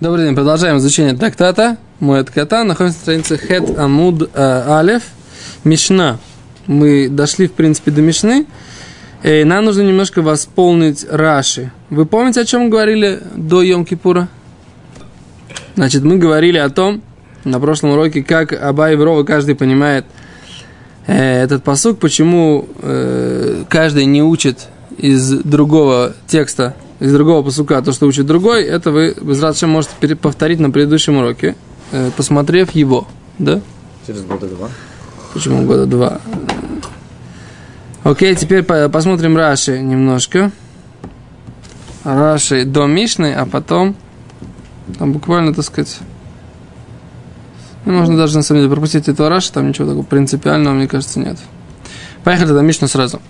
Добрый день, продолжаем изучение трактата. Мой кота находится на странице Хет Амуд э, Алев. Мишна. Мы дошли, в принципе, до Мишны. И нам нужно немножко восполнить Раши. Вы помните, о чем говорили до Йом-Кипура? Значит, мы говорили о том, на прошлом уроке, как Аба и Врова каждый понимает э, этот посук, почему э, каждый не учит из другого текста из другого посука то, что учит другой, это вы без радости можете повторить на предыдущем уроке, э, посмотрев его. Да? Через года два. Почему года два? Окей, теперь посмотрим Раши немножко. Раши до Мишны, а потом там буквально, так сказать, ну, можно даже на самом деле пропустить этого Раши, там ничего такого принципиального, мне кажется, нет. Поехали тогда Мишну сразу.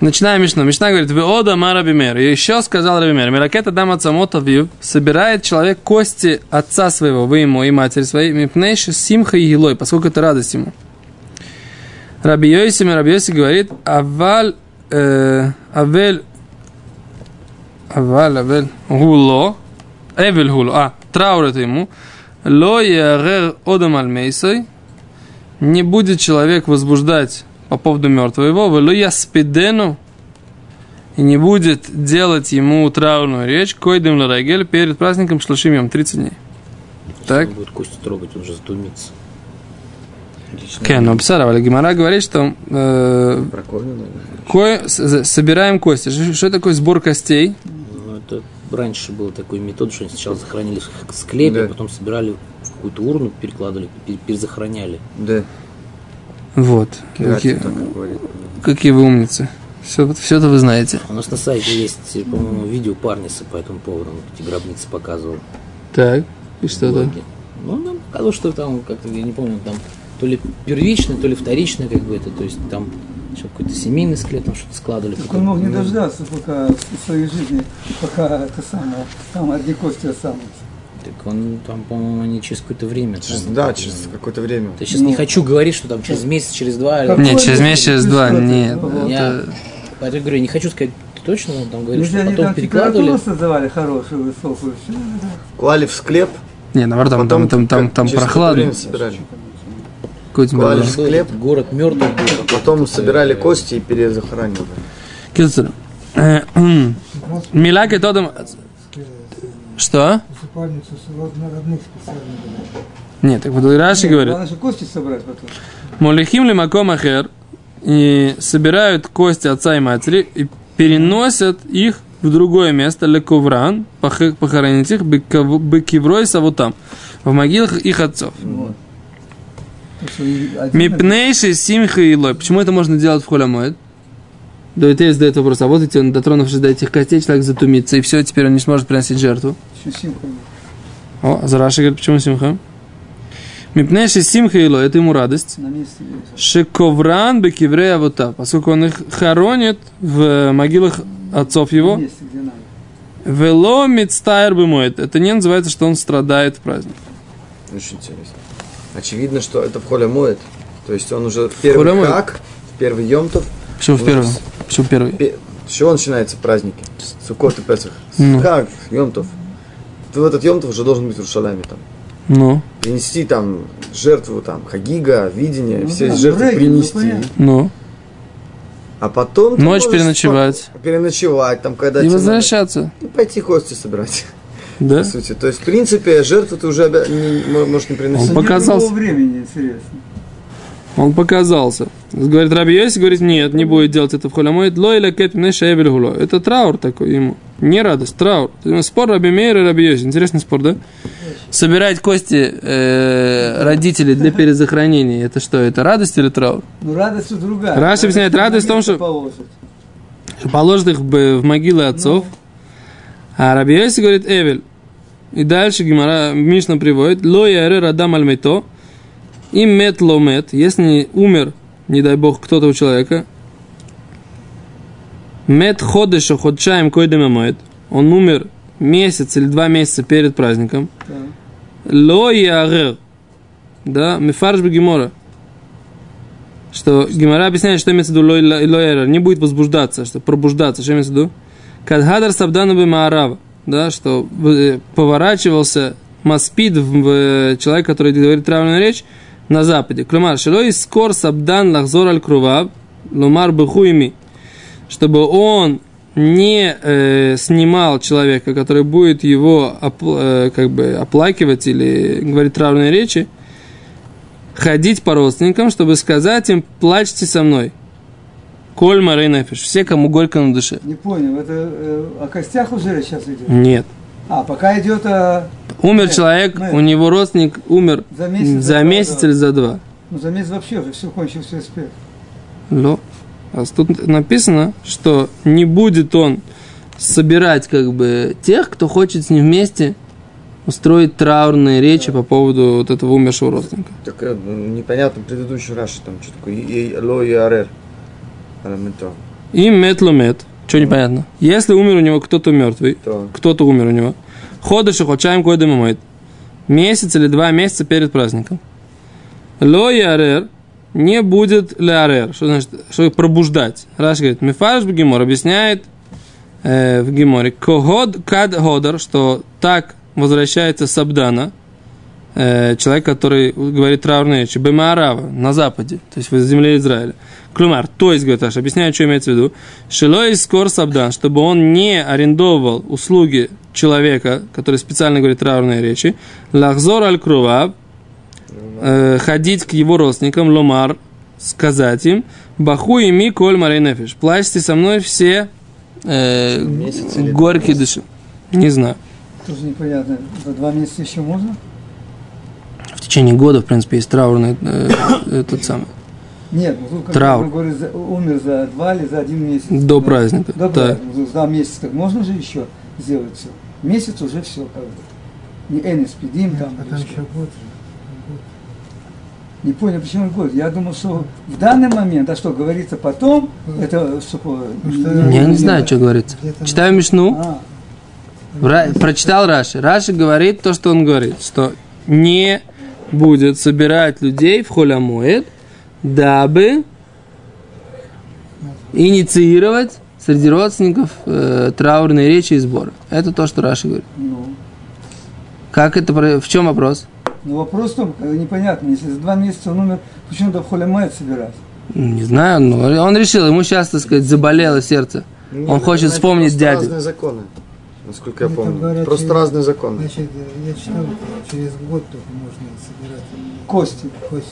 Начинаем Мишну. Мишна говорит, вы ода марабимер. И еще сказал Рабимер, Миракета дама цамота вив, собирает человек кости отца своего, вы ему и матери своей, мипнейши симха и гилой, поскольку это радость ему. Раби Йоси, Раби Йоси говорит, аваль, э, авель, аваль, авель, гуло, эвель гуло, а, траур это ему, ло ярер одам аль не будет человек возбуждать по поводу мертвого его, велу яспидену, и не будет делать ему траурную речь, койдем ладагель перед праздником шлашим йом, 30 дней. Так? Он будет кости трогать, он же задумится. Кен, но Бсарава, Гимара говорит, что э, кое, собираем кости. Что, что такое сбор костей? Ну, это раньше был такой метод, что они сначала захоронили в склепе, да. потом собирали в какую-то урну, перекладывали, перезахороняли. Да. Вот. Какие, какие вы умницы. Все, все это вы знаете. У нас на сайте есть, по-моему, видео Парниса по этому поводу. Он эти гробницы показывал. Так, и что то Ну, он нам показал, что там, как-то, я не помню, там то ли первичное, то ли вторичное, как бы это, то есть там еще какой-то семейный склеп, там что-то складывали. Так он мог не дождаться, пока в своей жизни, пока это самое, там одни кости останутся. Так он там, по-моему, они через какое-то время. Через, там, да, через какое-то время. Я сейчас ну, не хочу говорить, что там через месяц, через два. Или... Нет, через месяц, через два, нет. Я, это... я говорю, не хочу сказать точно, он там говорит, что потом перекладывали. создавали хорошую, высокую. Клали в склеп. Не, наоборот, там, там, там, там, там прохладно. собирали. Клали в склеп. Город мертвый был. Потом собирали кости и перезахоранивали. Килцер. Миляки тодом... Что? Усыпальницу родных специально. Нет, так вот Раши говорит. Главное, кости собрать потом. Молихим ли маком ахер и собирают кости отца и матери и переносят их в другое место, лековран, похоронить их, бекиврой там в могилах их отцов. Мипнейший симха и лой. Почему это можно делать в холямоид? Давайте задает вопрос, а вот эти, он дотронувшись до этих костей, человек затумится, и все, теперь он не сможет приносить жертву. О, а Зараши говорит, почему симха? Мипнеши симха ило, это ему радость. Шековран бекиврея вота, поскольку он их хоронит в могилах отцов его. Вело мицтайр бымоет. Это не называется, что он страдает в праздник. Очень интересно. Очевидно, что это в холе моет. То есть он уже в первый как, в первый емтов. Почему в первый? Почему первый? С чего начинается праздники? Суккот и Песах. Ну. Как? Йомтов. Ты в этот Йомтов уже должен быть в Рушаламе там. Ну. Принести там жертву, там, хагига, видение, ну, все да, жертвы регги, принести. Ну. А потом... Ночь переночевать. Переночевать, там, когда... И возвращаться. И пойти кости собирать. Да? По сути. То есть, в принципе, жертву ты уже обя... не, можешь не приносить. Он показался. времени, интересно. Он показался. Говорит, Раби Йоси говорит, нет, не будет делать это в холямоид. Ло или кет гуло. Это траур такой ему. Не радость, траур. Спор Раби Мейр и Раби Йоси. Интересный спор, да? Собирать кости э, родителей для перезахоронения. Это что, это радость или траур? Ну, радость другая. Раша объясняет, радость в том, что положит, положит их в, в могилы отцов. А Раби Йоси говорит, Эвель. И дальше Гимара Мишна приводит, Ло яре радам альмейто, им мет ломет, если умер, не дай бог, кто-то у человека, мет ходыша ходчаем койдем моет, он умер месяц или два месяца перед праздником, ло ярер, да, мифарш гемора, что Гимара объясняет, что имеется в виду ло ярер, не будет возбуждаться, что пробуждаться, что имеется в виду? Кадхадар сабдану маарава, да, что э, поворачивался маспид в э, человек, который говорит травную речь, на западе. Клумар, шилой скор сабдан лахзор аль круваб, лумар бахуими, чтобы он не э, снимал человека, который будет его опл- э, как бы оплакивать или говорить травные речи, ходить по родственникам, чтобы сказать им, плачьте со мной. Коль Марей. Все, кому горько на душе. Не понял, это э, о костях уже сейчас идет? Нет. А, пока идет о... Умер Нет, человек, нет. у него родственник умер За месяц, за за месяц два, или за два. Ну, за месяц вообще уже все кончил, все успех. Но. А тут написано, что не будет он собирать как бы тех, кто хочет с ним вместе устроить траурные речи по поводу вот этого умершего родственника. Так э, ну, непонятно предыдущий Раши, там что такое, и ло и арер. Элементарно. И метломет. Что непонятно? Если умер у него кто-то мертвый, То. кто-то умер у него. Ходыш и хочаем кой мамает. Месяц или два месяца перед праздником. Ло и арер не будет лярер. Что значит? Что пробуждать? Раш говорит, Мифарш в Гимор объясняет э, в Гиморе. Когод кад ходар, что так возвращается Сабдана, э, человек, который говорит траурные речи, Бемаарава, на западе, то есть в земле Израиля. Клюмар, то есть, говорит Раш, объясняю, что имеется в виду. Шилой скор Сабдан, чтобы он не арендовал услуги человека, который специально говорит траурные речи. Лахзор аль круваб, э, ходить к его родственникам, ломар, сказать им, баху и ми коль марей нефиш. Плачьте со мной все э, горькие души. Не знаю. Тоже непонятно. За два месяца еще можно? В течение года, в принципе, есть траурный э, этот самый. Нет, ну тут как Траур. бы, говорит, за- умер за два или за один месяц. До Да. праздника. До Так. праздника. Ну, За месяц так можно же еще сделать все. Месяц уже все как бы. Не Энис, там. А там еще год же. Не понял, почему год. Я думал, что в данный момент, а что, говорится потом, это что, Ну, что Я не знаю, что говорится. Читаю Мишну. А, Ра- прочитал Раши. Раши говорит то, что он говорит, что не будет собирать людей в холямуэд, дабы инициировать среди родственников э, траурные речи и сборы. Это то, что Раши говорит. ну. Как это, про- в чем вопрос? Но вопрос в том, непонятно, если за два месяца он умер, почему то в холямает собирать? Не знаю, но он решил, ему сейчас, так сказать, заболело сердце. Нет, Он хочет вспомнить дядю. разные законы, насколько я помню. говорят, Просто через- разные законы. Значит, я читал, через год только можно собирать Кости. кости.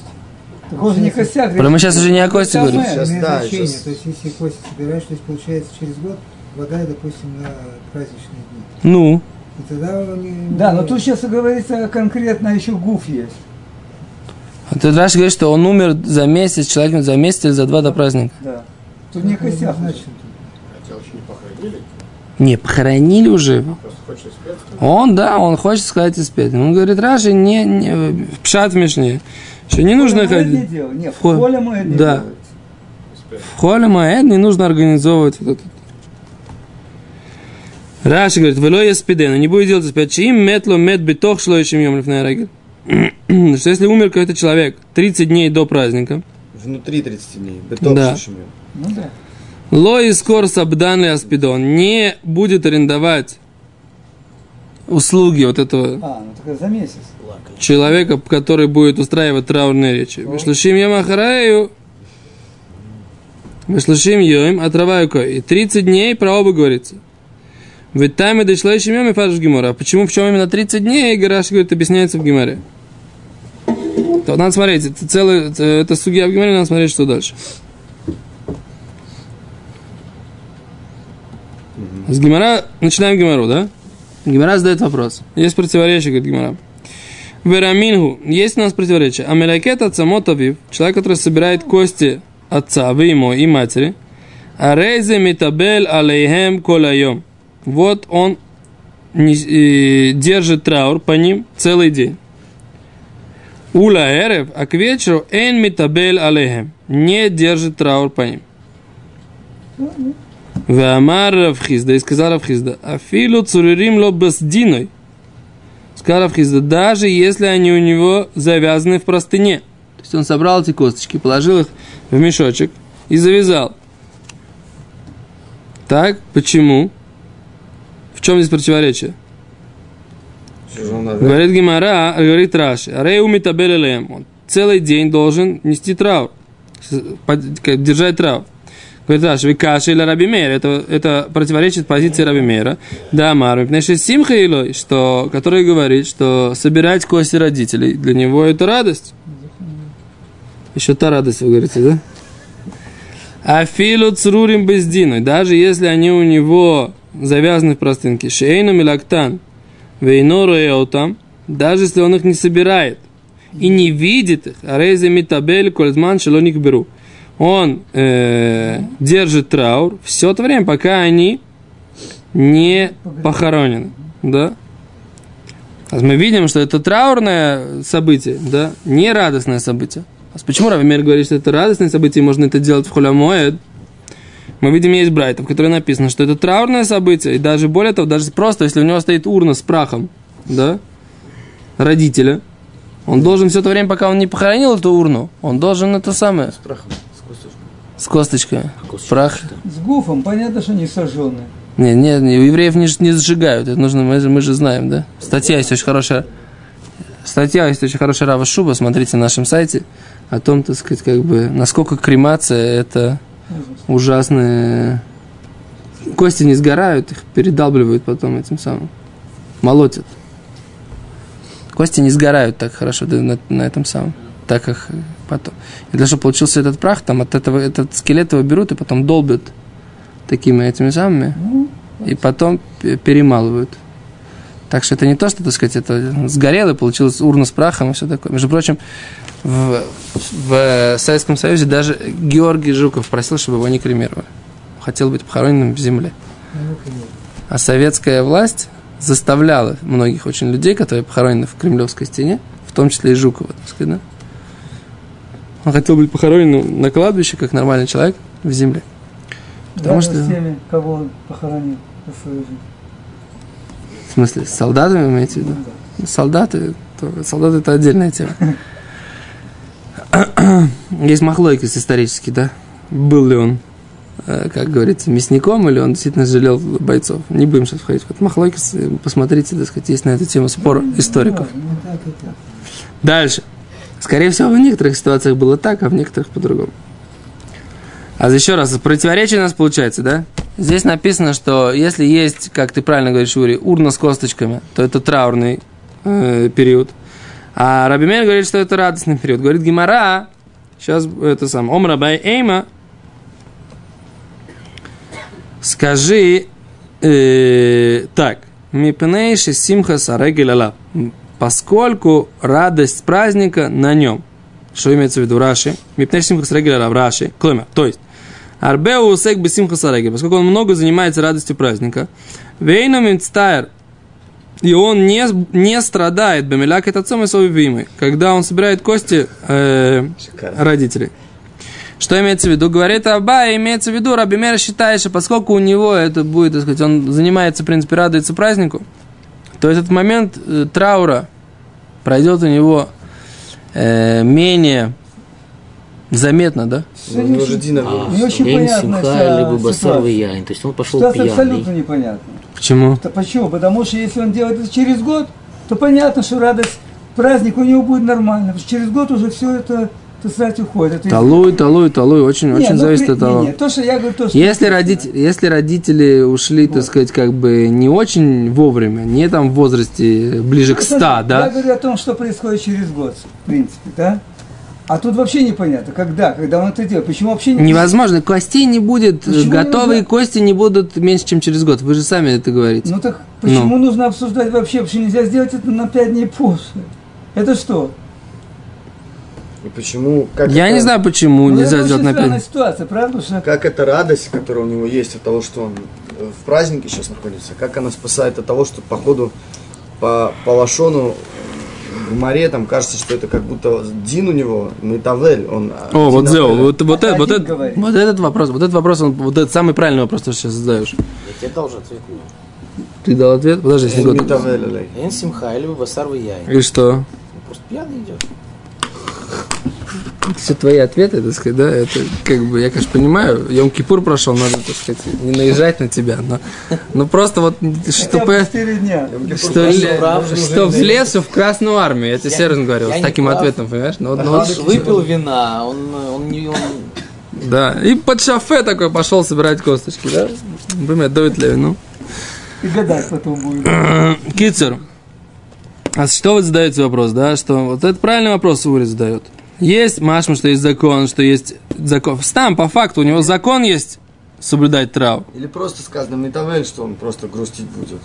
Так он же не костяк. Про мы сейчас уже не о кости говорим. Сейчас, да, значение. сейчас- То есть, если кости собираешь, то есть, получается, через год вода, допустим, на праздничные дни. Ну, И тогда они... Да, но тут сейчас говорится конкретно еще гуф есть. а тут Раши говорит, что он умер за месяц, человек умер за месяц или за два до праздника. Да. Тут не костяк. Значит, Не, похоронили уже его. Он, да, он хочет сказать и спеть. Он говорит, Раши, не, не пшат мишне, что не нужно не ходить. Нет, в Хо- поле мы не да. В холе Маэд не нужно организовывать вот это. Раши говорит, вело я спидена, не будет делать спять. Чим метло мед битох шло еще рагель. Что если умер какой-то человек 30 дней до праздника, Внутри 30 дней. Беток Да. Ну да. Ло и скор сабдан ли аспидон не будет арендовать услуги вот этого А, ну так за месяц. Человека, который будет устраивать траурные речи. Вышлышим йом ахараю, вышлышим йом отраваю кой. И 30 дней про оба говорится. Ведь там и дошло еще йом и фарш гемора. А почему, в чем именно 30 дней, Гараш говорит, объясняется в геморе. То надо смотреть, это целый, это, это судья в геморе, надо смотреть, что дальше. С Гимара, начинаем Гимару, да? Гимара задает вопрос. Есть противоречие, говорит Гимара. Верамингу. Есть у нас противоречие. Амелякет от самотавив, человек, который собирает кости отца, вы ему и матери. Арейзе митабель алейхем колайом. Вот он держит траур по ним целый день. Ула эрев, а к вечеру эн митабель алейхем. Не держит траур по ним. Вамар Равхизда, и сказал Равхизда, Афилу цуририм ло басдиной. Сказал Равхизда, даже если они у него завязаны в простыне. То есть он собрал эти косточки, положил их в мешочек и завязал. Так, почему? В чем здесь противоречие? Говорит Гимара, говорит Раши, митабелелем. Он целый день должен нести траур, как держать траур. Говорит Викаши или Раби Мейр, это, это противоречит позиции Раби Мейра. Да, Мар, потому Симха Илой, что, который говорит, что собирать кости родителей, для него это радость. Еще та радость, вы говорите, да? Афилу црурим бездиной, даже если они у него завязаны в простынке. Шейну милактан, вейно там, даже если он их не собирает и не видит их, арейзе митабель кользман шелоник беру. Он э, держит траур все то время, пока они не похоронены. Да? Мы видим, что это траурное событие, да, не радостное событие. А почему Равимер говорит, что это радостное событие, и можно это делать в холямоэд? Мы видим, есть брайтов, в которой написано, что это траурное событие, и даже более того, даже просто, если у него стоит урна с прахом, да, родителя, он должен все то время, пока он не похоронил эту урну, он должен это самое, С прахом, с косточкой. Косточка, прах. что? С гуфом, понятно, что не сожженные. Не, не, не, у евреев не, не сжигают, это нужно, мы, же- мы же знаем, да? Статья есть очень хорошая, статья есть очень хорошая Рава Шуба, смотрите на нашем сайте, о том, так сказать, как бы, насколько кремация это ужасные... Кости не сгорают, их передалбливают потом этим самым, молотят. Кости не сгорают так хорошо да, на, на этом самом, так как потом. И для того, чтобы получился этот прах, там от этого, этот скелет его берут и потом долбят такими этими самыми, и потом перемалывают. Так что это не то, что, так сказать, это сгорело, получилась урна с прахом и все такое. Между прочим, в, в Советском Союзе даже Георгий Жуков просил, чтобы его не кремировали. Хотел быть похороненным в земле. А советская власть заставляла многих очень людей, которые похоронены в Кремлевской стене, в том числе и Жукова, так сказать, да? Он хотел быть похороненным на кладбище, как нормальный человек, в земле. Потому Даже что- с теми, кого он похоронил за свою жизнь. В смысле, с солдатами имеете в виду? Солдаты, то- солдаты это отдельная тема. Есть махлойкис исторический, да? Был ли он, э, как говорится, мясником, или он действительно жалел бойцов? Не будем сейчас входить в этот махлойкис. Посмотрите, так сказать, есть на эту тему спор историков. Ну. Дальше. Скорее всего, в некоторых ситуациях было так, а в некоторых по-другому. А еще раз, противоречие у нас получается, да? Здесь написано, что если есть, как ты правильно говоришь, Ури, урна с косточками, то это траурный э, период. А Раби Мейр говорит, что это радостный период. Говорит Гимара, сейчас это сам, Ом Рабай Эйма, скажи э, так, Мипнейши Симха Сарегеляла, поскольку радость праздника на нем. Что имеется в виду Раши? Сарегеляла в Раши. Клумер, то есть, Арбеу Усек бы Симха Сарегель, поскольку он много занимается радостью праздника. Вейну Минцтайр, и он не, не страдает, Бамиляк это отцом и свой любимый, когда он собирает кости э, родителей. Что имеется в виду? Говорит Аба, имеется в виду, Раби Мер считает, что поскольку у него это будет, так сказать, он занимается, в принципе, радуется празднику, то этот момент э, траура пройдет у него э, менее заметно, да? Ну, него же Дина А, Не очень Эйн понятная Симха, либо Басар. Вияйн. То есть он пошел Ситуация абсолютно пьяный. непонятна. Почему? Да почему? Потому что если он делает это через год, то понятно, что радость, праздник у него будет нормально. Потому что через год уже все это, так сказать, уходит. Это Талуй, талуй, талуй, очень, Не, очень ну, зависит при- от того. Не, не, то, что я говорю, то, что... Если, родители, если родители ушли, так сказать, как бы не очень вовремя, не там в возрасте ближе к 100, Я да? говорю о том, что происходит через год, в принципе, да? А тут вообще непонятно, когда, когда он это делает. Почему вообще не... Невозможно, костей не будет, Почему готовые нельзя? кости не будут меньше, чем через год. Вы же сами это говорите. Ну так почему нужно обсуждать вообще? Почему нельзя сделать это на пять дней позже? Это что? И почему? Как Я это- не знаю, почему Ну, нельзя это сделать на пять. ситуация, правда? Что Как эта радость, которая у него есть от того, что он э, в празднике сейчас находится, как она спасает от того, что по ходу по, по лошону в море там кажется, что это как будто Дин у него, Метавель, он... а, О, вот Зео, вот, вот, Это вот, это, вот этот вопрос, вот этот вопрос, он, вот этот самый правильный вопрос, что ты сейчас задаешь. Я тебе дал уже ответ. ну. Ты дал ответ? Подожди. Метавель, алей. Эйн Симха, либо Басар. И что? Просто пьяный идет. Все твои ответы, так сказать, да, это как бы, я, конечно, понимаю, Йом Кипур прошел, надо, так сказать, не наезжать на тебя, но, но просто вот, чтобы, 4 дня. что, что в лесу в Красную Армию, я тебе серьезно говорю, я с таким прав. ответом, понимаешь? Вот- ну, Он вот, выпил вина, он, он не... Он... да, и под шафе такой пошел собирать косточки, да? Например, Давид Леви, ну. И гадать потом будет. Кицер. А что вы задаете вопрос, да? Что вот это правильный вопрос Ури задает. Есть машма, что есть закон, что есть закон. Там, по факту, у него закон есть соблюдать трав. Или просто сказано Метавель, что он просто грустить будет.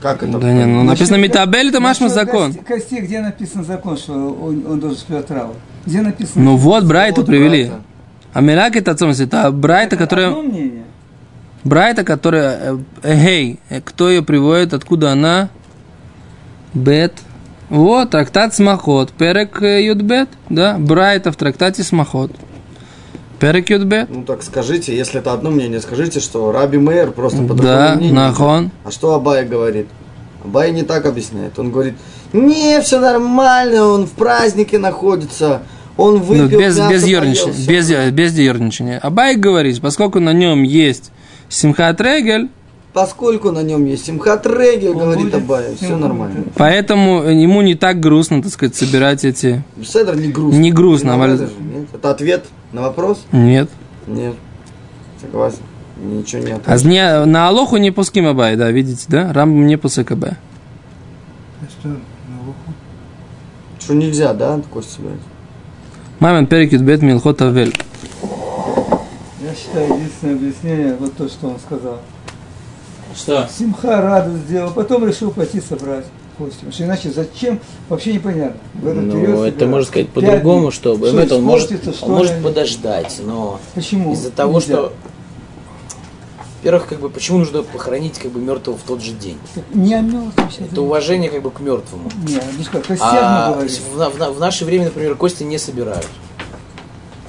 Как это? Да не, ну написано Метабель, это машма закон. кости- где написан закон, что он, он должен спевать траву? Где написано? Ну вот, Брайту Вот привели. Брайта. А Милак это отцом, это Брайта, которая... Брайта, которая... э, Эгей, э, кто ее приводит, откуда она? Бет. Вот, трактат Смахот. Перек э, Юдбет, да? Брайта в трактате Смахот. Перек Юдбет. Ну так скажите, если это одно мнение, скажите, что Раби Мейер просто по Да, мнению. нахон. А что Абай говорит? Абай не так объясняет. Он говорит, не, все нормально, он в празднике находится, он Ну, выпил без, мясо, без, ерничания, без, без ерничания. Абай говорит, поскольку на нем есть Симхат Регель, Поскольку на нем есть Симхат Регель, Он говорит Абай, все нормально. поэтому ему не так грустно, так сказать, собирать эти... Седр не грустно. Не грустно, Не а же, нет? Это ответ на вопрос? Нет. Нет. Согласен. Ничего нет. А не, на Алоху не пуским Абай, да, видите, да? Рамбам не пусек Абай. А что, на уху? Что нельзя, да, кость собирать? Мамин перекид бет милхот авель. Я считаю, единственное объяснение, вот то, что он сказал. Что? Симха радость сделал, потом решил пойти собрать кости. Потому что иначе зачем, вообще непонятно. В этот период Ну, это можно сказать по-другому, дней. что, это он может, он может ли? подождать, но Почему? из-за того, Нельзя. что, во-первых, как бы, почему нужно похоронить как бы мертвого в тот же день? Не о мертвом. Это уважение как бы к мертвому. Не, ну что, А в, в на- в наше время, например, кости не собирают.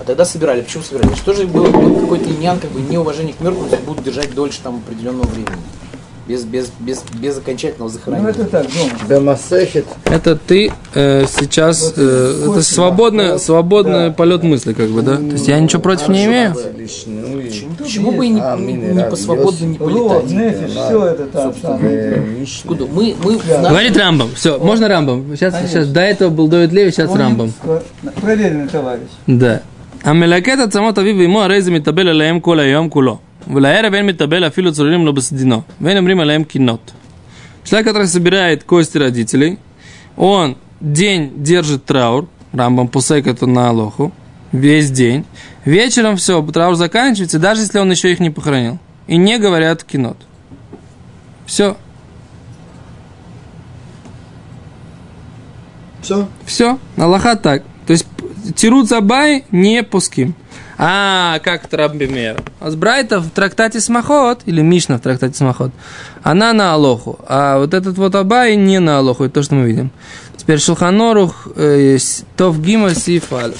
А тогда собирали. Почему собирали? Что же было, было какой-то иньян, как бы неуважение к мертвым, если будут держать дольше там определенного времени. Без, без, без, без окончательного Ну захоронения. это так, дома. Бемасехет. Это ты э, сейчас, э, это свободный, свободный Да. полет мысли, как бы, да? То есть я ничего против не имею. Ну Почему, почему бы и не, А, не, не по свободно не полетать? все это там. Мы, мы Говорит Рамбам. Все, можно Рамбам? Сейчас, сейчас, до этого был Давид Леви, сейчас ск- Проверенный товарищ. Да. המלקט עצמות אביו ואמו הרי זה מתאבל עליהם כל היום כולו. ולערב אין מתאבל אפילו צוללים לו בסדינו. ואין אומרים עליהם קינות. Человек, который собирает кости родителей, он день держит траур, Рамбам Пусек это на Алоху, весь день. Вечером все, траур заканчивается, даже если он еще их не похоронил. И не говорят кинот. Все, Все? все, Аллаха так. То есть Тирут Забай не пуским. А, как Трамбимер. А с Брайта в трактате Смахот, или Мишна в трактате Смахот, она на Алоху. А вот этот вот Абай не на Алоху, это то, что мы видим. Теперь Шулханорух, э, Тов Гима Сифаль.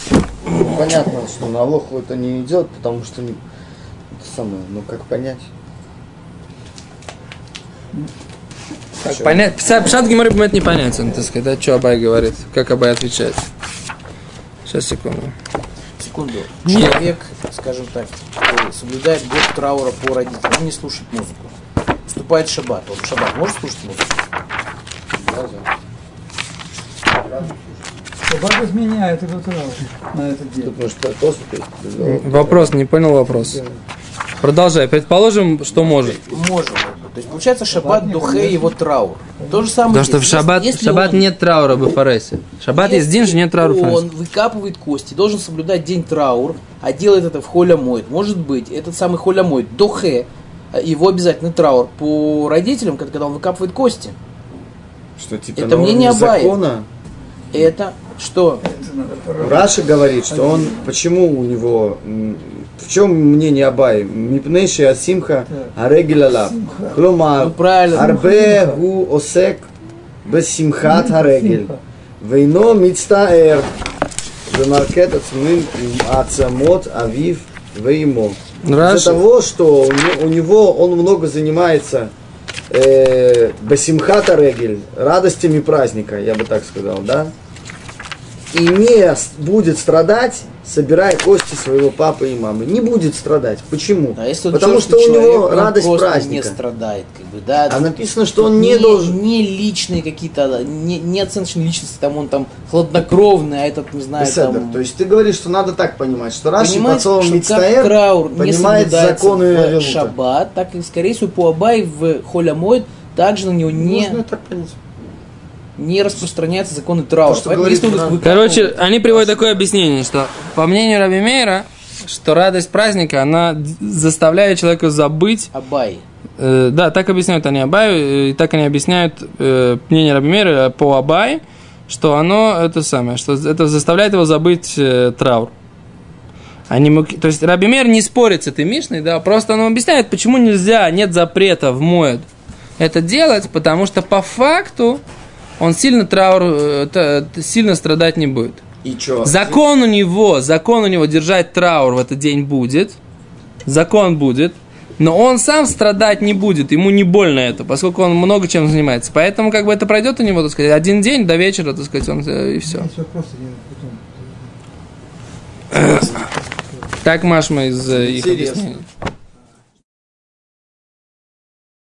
Понятно, что на Алоху это не идет, потому что не... это самое, ну как понять? Как понять? Пса- Пшат Гимары это непонятен, так сказать, да, что Абай говорит, как Абай отвечает. Сейчас, секунду. Секунду. Человек, скажем так, соблюдает год траура по родителям, он не слушает музыку. Вступает в шаббат. Он в шаббат может слушать музыку? Собака изменяет его траур на этот день. Может, тосу есть? Вопрос, не понял вопрос. Продолжай. Предположим, что может. Можем. То есть получается шаббат духе его траур. То же самое. Потому что в шаббат, Если в шаббат он- нет траура в Фаресе. В шаббат есть день, же нет траура Фаресе. он выкапывает кости, должен соблюдать день траур, а делает это в холя моет. Может быть, этот самый холя моет, дохе, э, его обязательный траур по родителям, когда он выкапывает кости. Что, типа, Это на мнение уровне Абая. закона? Это что? Раша говорит, что он, почему у него, в чем мнение Абай? Мипнейши асимха арегилалав. Кломар, Ну, правильно. арбе гу осек бесимхат харегил. Вейно мицтаэр. Бемаркет ацмим ацамот авив веймо. Из-за того, что у него он много занимается э, басимхата регель, радостями праздника, я бы так сказал, да? И не будет страдать, собирая кости своего папы и мамы. Не будет страдать. Почему? А если он Потому что у него человек, он радость не праздника. страдает, как бы, да. А написано, что он не, должен. Не личные какие-то, не, не оценочные личности, там он там хладнокровный, а этот, не знаю, Беседер. там... То есть ты говоришь, что надо так понимать, что Раши словом что как Мицтаэр не понимает законы в Авилута. шаббат, так и, скорее всего, по Абай в Холямойд также на него не, Можно так понять. Не распространяются законы траура. что Поэтому говорит если он Короче, они приводят такое объяснение, что по мнению Раби Мейра, что радость праздника, она заставляет человека забыть Абай. Э, да, так объясняют они Абаю, э, и так они объясняют э, мнение Раби Мейра по Абай, что оно это самое, что это заставляет его забыть э, траур. Они, то есть Раби Мейр не спорит с этой Мишной, да, просто он объясняет, почему нельзя, нет запрета в Моэд это делать, потому что по факту он сильно траур, э, сильно страдать не будет. И что? Закон у него, закон у него держать траур в этот день будет. Закон будет. Но он сам страдать не будет, ему не больно это, поскольку он много чем занимается. Поэтому как бы это пройдет у него, так сказать, один день до вечера, так сказать, он э, и все. Есть вопросы, я потом. Так Машма из э, их Интересно. объяснений.